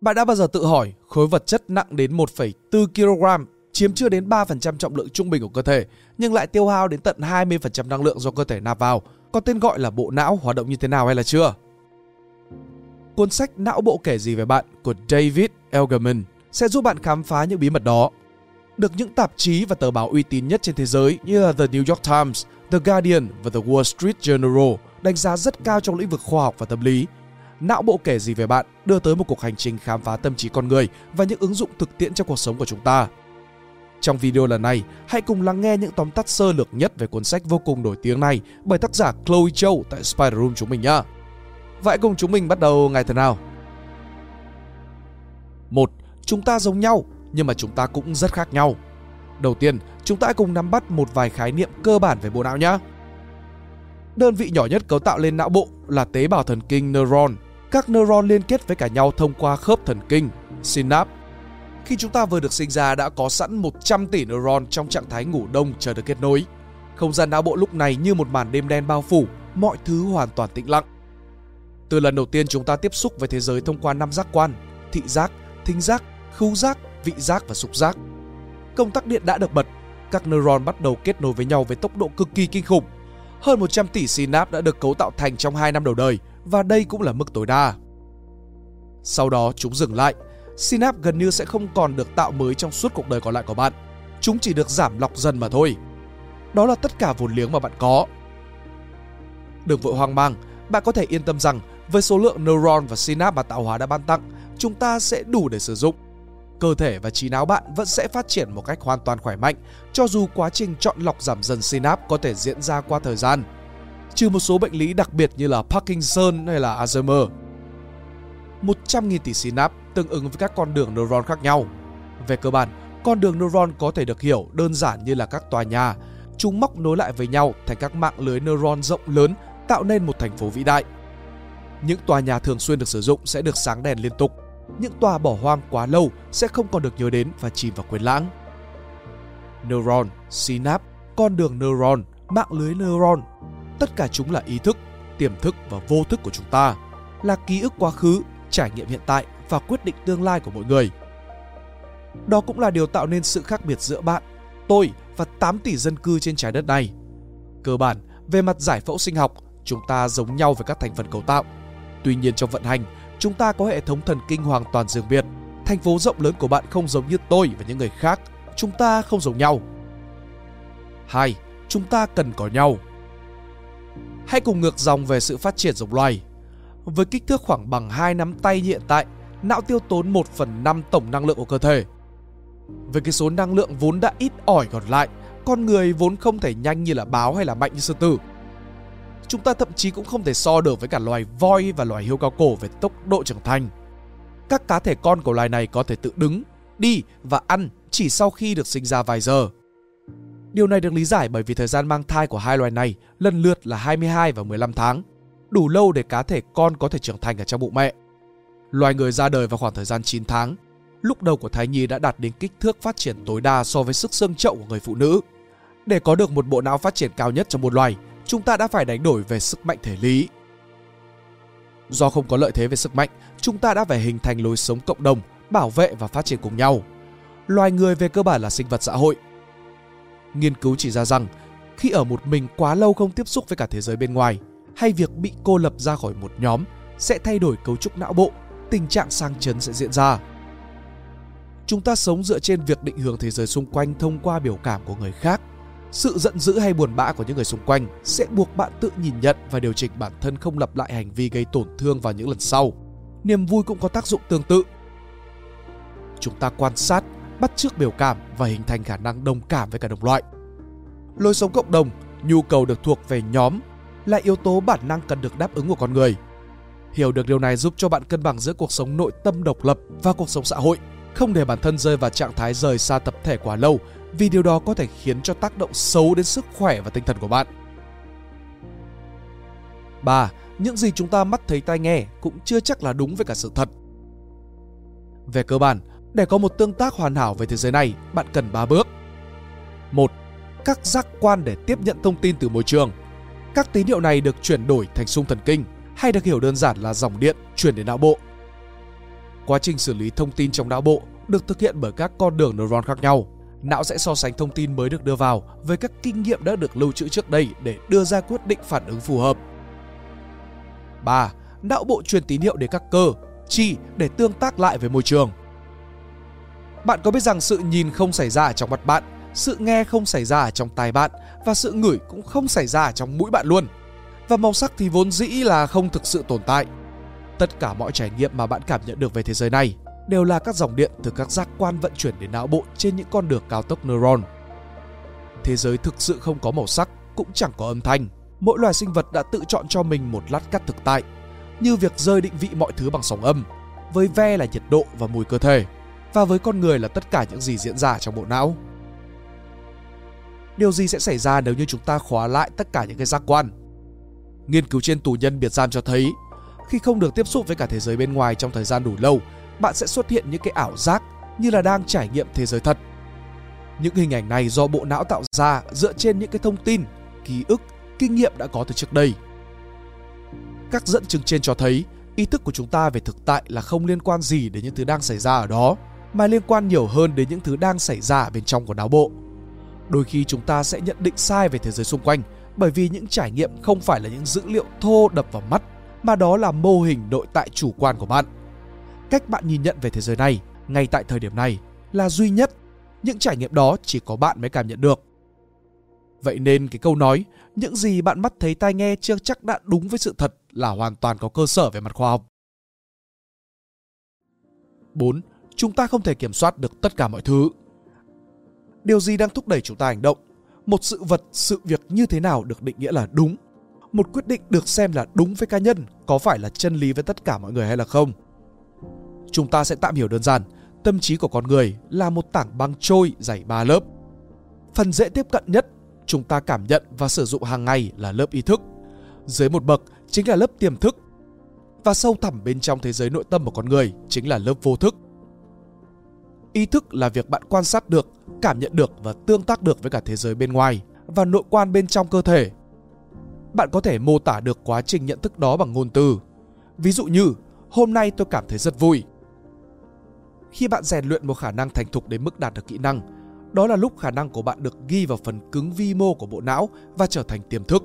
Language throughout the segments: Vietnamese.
Bạn đã bao giờ tự hỏi khối vật chất nặng đến 1,4 kg chiếm chưa đến 3% trọng lượng trung bình của cơ thể nhưng lại tiêu hao đến tận 20% năng lượng do cơ thể nạp vào, có tên gọi là bộ não hoạt động như thế nào hay là chưa? Cuốn sách Não bộ kể gì về bạn của David Elgerman sẽ giúp bạn khám phá những bí mật đó. Được những tạp chí và tờ báo uy tín nhất trên thế giới như là The New York Times, The Guardian và The Wall Street Journal đánh giá rất cao trong lĩnh vực khoa học và tâm lý. Não bộ kể gì về bạn đưa tới một cuộc hành trình khám phá tâm trí con người và những ứng dụng thực tiễn trong cuộc sống của chúng ta. Trong video lần này, hãy cùng lắng nghe những tóm tắt sơ lược nhất về cuốn sách vô cùng nổi tiếng này bởi tác giả Chloe Châu tại Spider Room chúng mình nhé. Vậy cùng chúng mình bắt đầu ngày thế nào? Một, chúng ta giống nhau nhưng mà chúng ta cũng rất khác nhau. Đầu tiên, chúng ta hãy cùng nắm bắt một vài khái niệm cơ bản về bộ não nhé. Đơn vị nhỏ nhất cấu tạo lên não bộ là tế bào thần kinh neuron. Các neuron liên kết với cả nhau thông qua khớp thần kinh, synapse. Khi chúng ta vừa được sinh ra đã có sẵn 100 tỷ neuron trong trạng thái ngủ đông chờ được kết nối. Không gian não bộ lúc này như một màn đêm đen bao phủ, mọi thứ hoàn toàn tĩnh lặng. Từ lần đầu tiên chúng ta tiếp xúc với thế giới thông qua năm giác quan, thị giác, thính giác, khứu giác, vị giác và xúc giác. Công tắc điện đã được bật, các neuron bắt đầu kết nối với nhau với tốc độ cực kỳ kinh khủng. Hơn 100 tỷ synapse đã được cấu tạo thành trong 2 năm đầu đời và đây cũng là mức tối đa. Sau đó chúng dừng lại, synapse gần như sẽ không còn được tạo mới trong suốt cuộc đời còn lại của bạn. Chúng chỉ được giảm lọc dần mà thôi. Đó là tất cả vốn liếng mà bạn có. Đừng vội hoang mang, bạn có thể yên tâm rằng với số lượng neuron và synapse mà tạo hóa đã ban tặng, chúng ta sẽ đủ để sử dụng. Cơ thể và trí não bạn vẫn sẽ phát triển một cách hoàn toàn khỏe mạnh, cho dù quá trình chọn lọc giảm dần synapse có thể diễn ra qua thời gian. Trừ một số bệnh lý đặc biệt như là Parkinson hay là Alzheimer. 100.000 tỷ synapse tương ứng với các con đường neuron khác nhau. Về cơ bản, con đường neuron có thể được hiểu đơn giản như là các tòa nhà. Chúng móc nối lại với nhau thành các mạng lưới neuron rộng lớn tạo nên một thành phố vĩ đại. Những tòa nhà thường xuyên được sử dụng sẽ được sáng đèn liên tục. Những tòa bỏ hoang quá lâu sẽ không còn được nhớ đến và chìm vào quên lãng. Neuron, synapse, con đường neuron, mạng lưới neuron, tất cả chúng là ý thức, tiềm thức và vô thức của chúng ta, là ký ức quá khứ, trải nghiệm hiện tại và quyết định tương lai của mỗi người. Đó cũng là điều tạo nên sự khác biệt giữa bạn, tôi và 8 tỷ dân cư trên trái đất này. Cơ bản, về mặt giải phẫu sinh học, chúng ta giống nhau về các thành phần cấu tạo. Tuy nhiên trong vận hành, chúng ta có hệ thống thần kinh hoàn toàn riêng biệt. Thành phố rộng lớn của bạn không giống như tôi và những người khác. Chúng ta không giống nhau. hai Chúng ta cần có nhau. Hãy cùng ngược dòng về sự phát triển giống loài. Với kích thước khoảng bằng hai nắm tay hiện tại, não tiêu tốn 1 phần 5 tổng năng lượng của cơ thể. Với cái số năng lượng vốn đã ít ỏi còn lại, con người vốn không thể nhanh như là báo hay là mạnh như sư tử. Chúng ta thậm chí cũng không thể so được với cả loài voi và loài hươu cao cổ về tốc độ trưởng thành. Các cá thể con của loài này có thể tự đứng, đi và ăn chỉ sau khi được sinh ra vài giờ. Điều này được lý giải bởi vì thời gian mang thai của hai loài này lần lượt là 22 và 15 tháng, đủ lâu để cá thể con có thể trưởng thành ở trong bụng mẹ. Loài người ra đời vào khoảng thời gian 9 tháng, lúc đầu của thai nhi đã đạt đến kích thước phát triển tối đa so với sức xương chậu của người phụ nữ. Để có được một bộ não phát triển cao nhất trong một loài, chúng ta đã phải đánh đổi về sức mạnh thể lý. Do không có lợi thế về sức mạnh, chúng ta đã phải hình thành lối sống cộng đồng, bảo vệ và phát triển cùng nhau. Loài người về cơ bản là sinh vật xã hội. Nghiên cứu chỉ ra rằng, khi ở một mình quá lâu không tiếp xúc với cả thế giới bên ngoài, hay việc bị cô lập ra khỏi một nhóm sẽ thay đổi cấu trúc não bộ, tình trạng sang chấn sẽ diễn ra. Chúng ta sống dựa trên việc định hướng thế giới xung quanh thông qua biểu cảm của người khác sự giận dữ hay buồn bã của những người xung quanh sẽ buộc bạn tự nhìn nhận và điều chỉnh bản thân không lặp lại hành vi gây tổn thương vào những lần sau. Niềm vui cũng có tác dụng tương tự. Chúng ta quan sát, bắt chước biểu cảm và hình thành khả năng đồng cảm với cả đồng loại. Lối sống cộng đồng, nhu cầu được thuộc về nhóm là yếu tố bản năng cần được đáp ứng của con người. Hiểu được điều này giúp cho bạn cân bằng giữa cuộc sống nội tâm độc lập và cuộc sống xã hội, không để bản thân rơi vào trạng thái rời xa tập thể quá lâu vì điều đó có thể khiến cho tác động xấu đến sức khỏe và tinh thần của bạn. 3. Những gì chúng ta mắt thấy tai nghe cũng chưa chắc là đúng với cả sự thật. Về cơ bản, để có một tương tác hoàn hảo với thế giới này, bạn cần 3 bước. 1. Các giác quan để tiếp nhận thông tin từ môi trường. Các tín hiệu này được chuyển đổi thành xung thần kinh, hay được hiểu đơn giản là dòng điện chuyển đến não bộ. Quá trình xử lý thông tin trong não bộ được thực hiện bởi các con đường neuron khác nhau. Não sẽ so sánh thông tin mới được đưa vào với các kinh nghiệm đã được lưu trữ trước đây để đưa ra quyết định phản ứng phù hợp. 3. Não bộ truyền tín hiệu đến các cơ, chi để tương tác lại với môi trường. Bạn có biết rằng sự nhìn không xảy ra ở trong mặt bạn, sự nghe không xảy ra ở trong tai bạn và sự ngửi cũng không xảy ra ở trong mũi bạn luôn. Và màu sắc thì vốn dĩ là không thực sự tồn tại. Tất cả mọi trải nghiệm mà bạn cảm nhận được về thế giới này đều là các dòng điện từ các giác quan vận chuyển đến não bộ trên những con đường cao tốc neuron. Thế giới thực sự không có màu sắc, cũng chẳng có âm thanh. Mỗi loài sinh vật đã tự chọn cho mình một lát cắt thực tại, như việc rơi định vị mọi thứ bằng sóng âm, với ve là nhiệt độ và mùi cơ thể, và với con người là tất cả những gì diễn ra trong bộ não. Điều gì sẽ xảy ra nếu như chúng ta khóa lại tất cả những cái giác quan? Nghiên cứu trên tù nhân biệt giam cho thấy, khi không được tiếp xúc với cả thế giới bên ngoài trong thời gian đủ lâu bạn sẽ xuất hiện những cái ảo giác như là đang trải nghiệm thế giới thật. Những hình ảnh này do bộ não tạo ra dựa trên những cái thông tin, ký ức, kinh nghiệm đã có từ trước đây. Các dẫn chứng trên cho thấy ý thức của chúng ta về thực tại là không liên quan gì đến những thứ đang xảy ra ở đó, mà liên quan nhiều hơn đến những thứ đang xảy ra bên trong của não bộ. Đôi khi chúng ta sẽ nhận định sai về thế giới xung quanh bởi vì những trải nghiệm không phải là những dữ liệu thô đập vào mắt, mà đó là mô hình nội tại chủ quan của bạn cách bạn nhìn nhận về thế giới này ngay tại thời điểm này là duy nhất những trải nghiệm đó chỉ có bạn mới cảm nhận được vậy nên cái câu nói những gì bạn mắt thấy tai nghe chưa chắc đã đúng với sự thật là hoàn toàn có cơ sở về mặt khoa học 4. Chúng ta không thể kiểm soát được tất cả mọi thứ. Điều gì đang thúc đẩy chúng ta hành động? Một sự vật, sự việc như thế nào được định nghĩa là đúng? Một quyết định được xem là đúng với cá nhân có phải là chân lý với tất cả mọi người hay là không? Chúng ta sẽ tạm hiểu đơn giản, tâm trí của con người là một tảng băng trôi dày 3 lớp. Phần dễ tiếp cận nhất chúng ta cảm nhận và sử dụng hàng ngày là lớp ý thức. Dưới một bậc chính là lớp tiềm thức. Và sâu thẳm bên trong thế giới nội tâm của con người chính là lớp vô thức. Ý thức là việc bạn quan sát được, cảm nhận được và tương tác được với cả thế giới bên ngoài và nội quan bên trong cơ thể. Bạn có thể mô tả được quá trình nhận thức đó bằng ngôn từ. Ví dụ như, hôm nay tôi cảm thấy rất vui khi bạn rèn luyện một khả năng thành thục đến mức đạt được kỹ năng, đó là lúc khả năng của bạn được ghi vào phần cứng vi mô của bộ não và trở thành tiềm thức.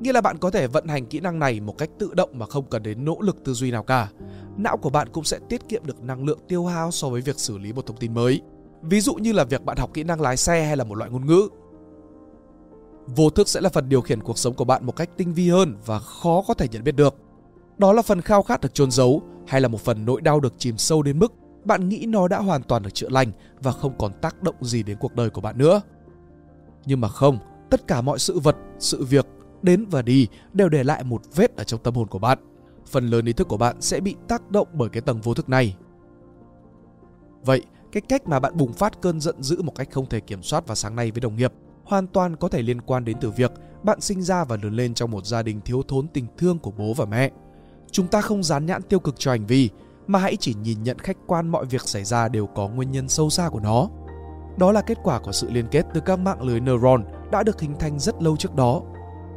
Nghĩa là bạn có thể vận hành kỹ năng này một cách tự động mà không cần đến nỗ lực tư duy nào cả. Não của bạn cũng sẽ tiết kiệm được năng lượng tiêu hao so với việc xử lý một thông tin mới. Ví dụ như là việc bạn học kỹ năng lái xe hay là một loại ngôn ngữ. Vô thức sẽ là phần điều khiển cuộc sống của bạn một cách tinh vi hơn và khó có thể nhận biết được. Đó là phần khao khát được chôn giấu hay là một phần nỗi đau được chìm sâu đến mức bạn nghĩ nó đã hoàn toàn được chữa lành và không còn tác động gì đến cuộc đời của bạn nữa. Nhưng mà không, tất cả mọi sự vật, sự việc đến và đi đều để lại một vết ở trong tâm hồn của bạn. Phần lớn ý thức của bạn sẽ bị tác động bởi cái tầng vô thức này. Vậy, cái cách mà bạn bùng phát cơn giận dữ một cách không thể kiểm soát vào sáng nay với đồng nghiệp hoàn toàn có thể liên quan đến từ việc bạn sinh ra và lớn lên trong một gia đình thiếu thốn tình thương của bố và mẹ. Chúng ta không dán nhãn tiêu cực cho hành vi mà hãy chỉ nhìn nhận khách quan mọi việc xảy ra đều có nguyên nhân sâu xa của nó. Đó là kết quả của sự liên kết từ các mạng lưới neuron đã được hình thành rất lâu trước đó.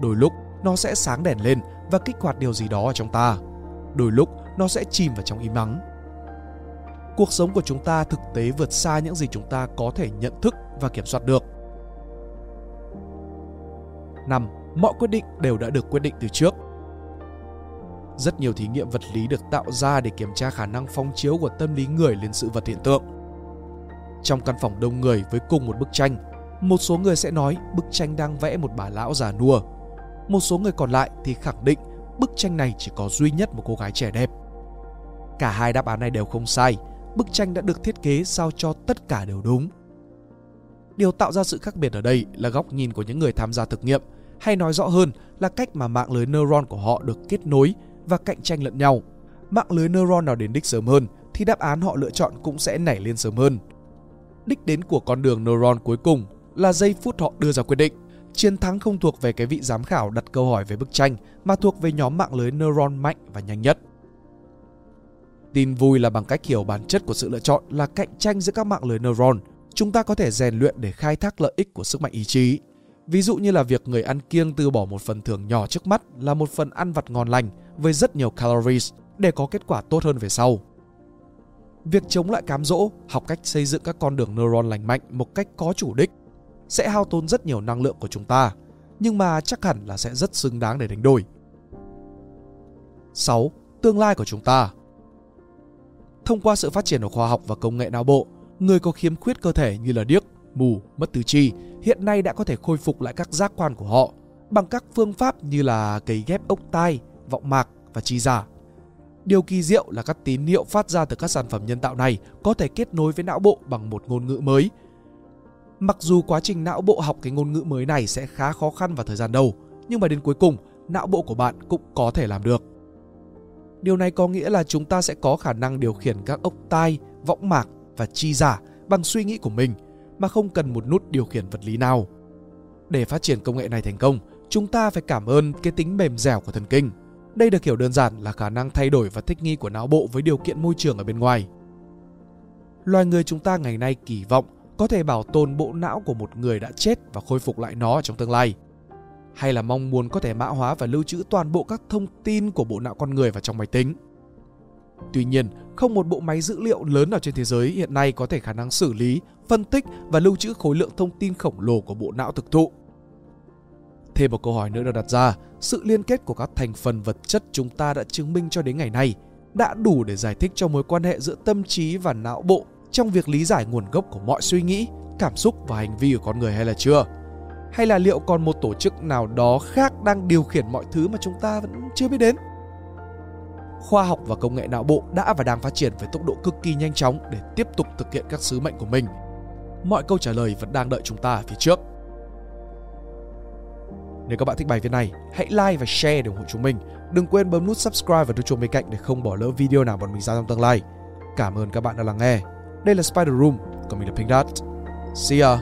Đôi lúc nó sẽ sáng đèn lên và kích hoạt điều gì đó ở trong ta. Đôi lúc nó sẽ chìm vào trong im ắng. Cuộc sống của chúng ta thực tế vượt xa những gì chúng ta có thể nhận thức và kiểm soát được. 5. Mọi quyết định đều đã được quyết định từ trước rất nhiều thí nghiệm vật lý được tạo ra để kiểm tra khả năng phóng chiếu của tâm lý người lên sự vật hiện tượng. Trong căn phòng đông người với cùng một bức tranh, một số người sẽ nói bức tranh đang vẽ một bà lão già nua. Một số người còn lại thì khẳng định bức tranh này chỉ có duy nhất một cô gái trẻ đẹp. Cả hai đáp án này đều không sai, bức tranh đã được thiết kế sao cho tất cả đều đúng. Điều tạo ra sự khác biệt ở đây là góc nhìn của những người tham gia thực nghiệm, hay nói rõ hơn là cách mà mạng lưới neuron của họ được kết nối và cạnh tranh lẫn nhau. Mạng lưới neuron nào đến đích sớm hơn thì đáp án họ lựa chọn cũng sẽ nảy lên sớm hơn. Đích đến của con đường neuron cuối cùng là giây phút họ đưa ra quyết định. Chiến thắng không thuộc về cái vị giám khảo đặt câu hỏi về bức tranh mà thuộc về nhóm mạng lưới neuron mạnh và nhanh nhất. Tin vui là bằng cách hiểu bản chất của sự lựa chọn là cạnh tranh giữa các mạng lưới neuron, chúng ta có thể rèn luyện để khai thác lợi ích của sức mạnh ý chí. Ví dụ như là việc người ăn kiêng từ bỏ một phần thưởng nhỏ trước mắt là một phần ăn vặt ngon lành với rất nhiều calories để có kết quả tốt hơn về sau. Việc chống lại cám dỗ, học cách xây dựng các con đường neuron lành mạnh một cách có chủ đích sẽ hao tốn rất nhiều năng lượng của chúng ta, nhưng mà chắc hẳn là sẽ rất xứng đáng để đánh đổi. 6. Tương lai của chúng ta Thông qua sự phát triển của khoa học và công nghệ não bộ, người có khiếm khuyết cơ thể như là điếc, mù, mất tứ chi hiện nay đã có thể khôi phục lại các giác quan của họ bằng các phương pháp như là cấy ghép ốc tai, vọng mạc và chi giả. Điều kỳ diệu là các tín hiệu phát ra từ các sản phẩm nhân tạo này có thể kết nối với não bộ bằng một ngôn ngữ mới. Mặc dù quá trình não bộ học cái ngôn ngữ mới này sẽ khá khó khăn vào thời gian đầu, nhưng mà đến cuối cùng, não bộ của bạn cũng có thể làm được. Điều này có nghĩa là chúng ta sẽ có khả năng điều khiển các ốc tai, võng mạc và chi giả bằng suy nghĩ của mình mà không cần một nút điều khiển vật lý nào. Để phát triển công nghệ này thành công, chúng ta phải cảm ơn cái tính mềm dẻo của thần kinh. Đây được hiểu đơn giản là khả năng thay đổi và thích nghi của não bộ với điều kiện môi trường ở bên ngoài. Loài người chúng ta ngày nay kỳ vọng có thể bảo tồn bộ não của một người đã chết và khôi phục lại nó trong tương lai. Hay là mong muốn có thể mã hóa và lưu trữ toàn bộ các thông tin của bộ não con người vào trong máy tính. Tuy nhiên, không một bộ máy dữ liệu lớn nào trên thế giới hiện nay có thể khả năng xử lý, phân tích và lưu trữ khối lượng thông tin khổng lồ của bộ não thực thụ. Thêm một câu hỏi nữa được đặt ra, sự liên kết của các thành phần vật chất chúng ta đã chứng minh cho đến ngày nay đã đủ để giải thích cho mối quan hệ giữa tâm trí và não bộ trong việc lý giải nguồn gốc của mọi suy nghĩ, cảm xúc và hành vi của con người hay là chưa? Hay là liệu còn một tổ chức nào đó khác đang điều khiển mọi thứ mà chúng ta vẫn chưa biết đến? Khoa học và công nghệ não bộ đã và đang phát triển với tốc độ cực kỳ nhanh chóng để tiếp tục thực hiện các sứ mệnh của mình. Mọi câu trả lời vẫn đang đợi chúng ta ở phía trước. Nếu các bạn thích bài viết này, hãy like và share để ủng hộ chúng mình. Đừng quên bấm nút subscribe và nút chuông bên cạnh để không bỏ lỡ video nào bọn mình ra trong tương lai. Cảm ơn các bạn đã lắng nghe. Đây là Spider Room, còn mình là Pink Dot. See ya!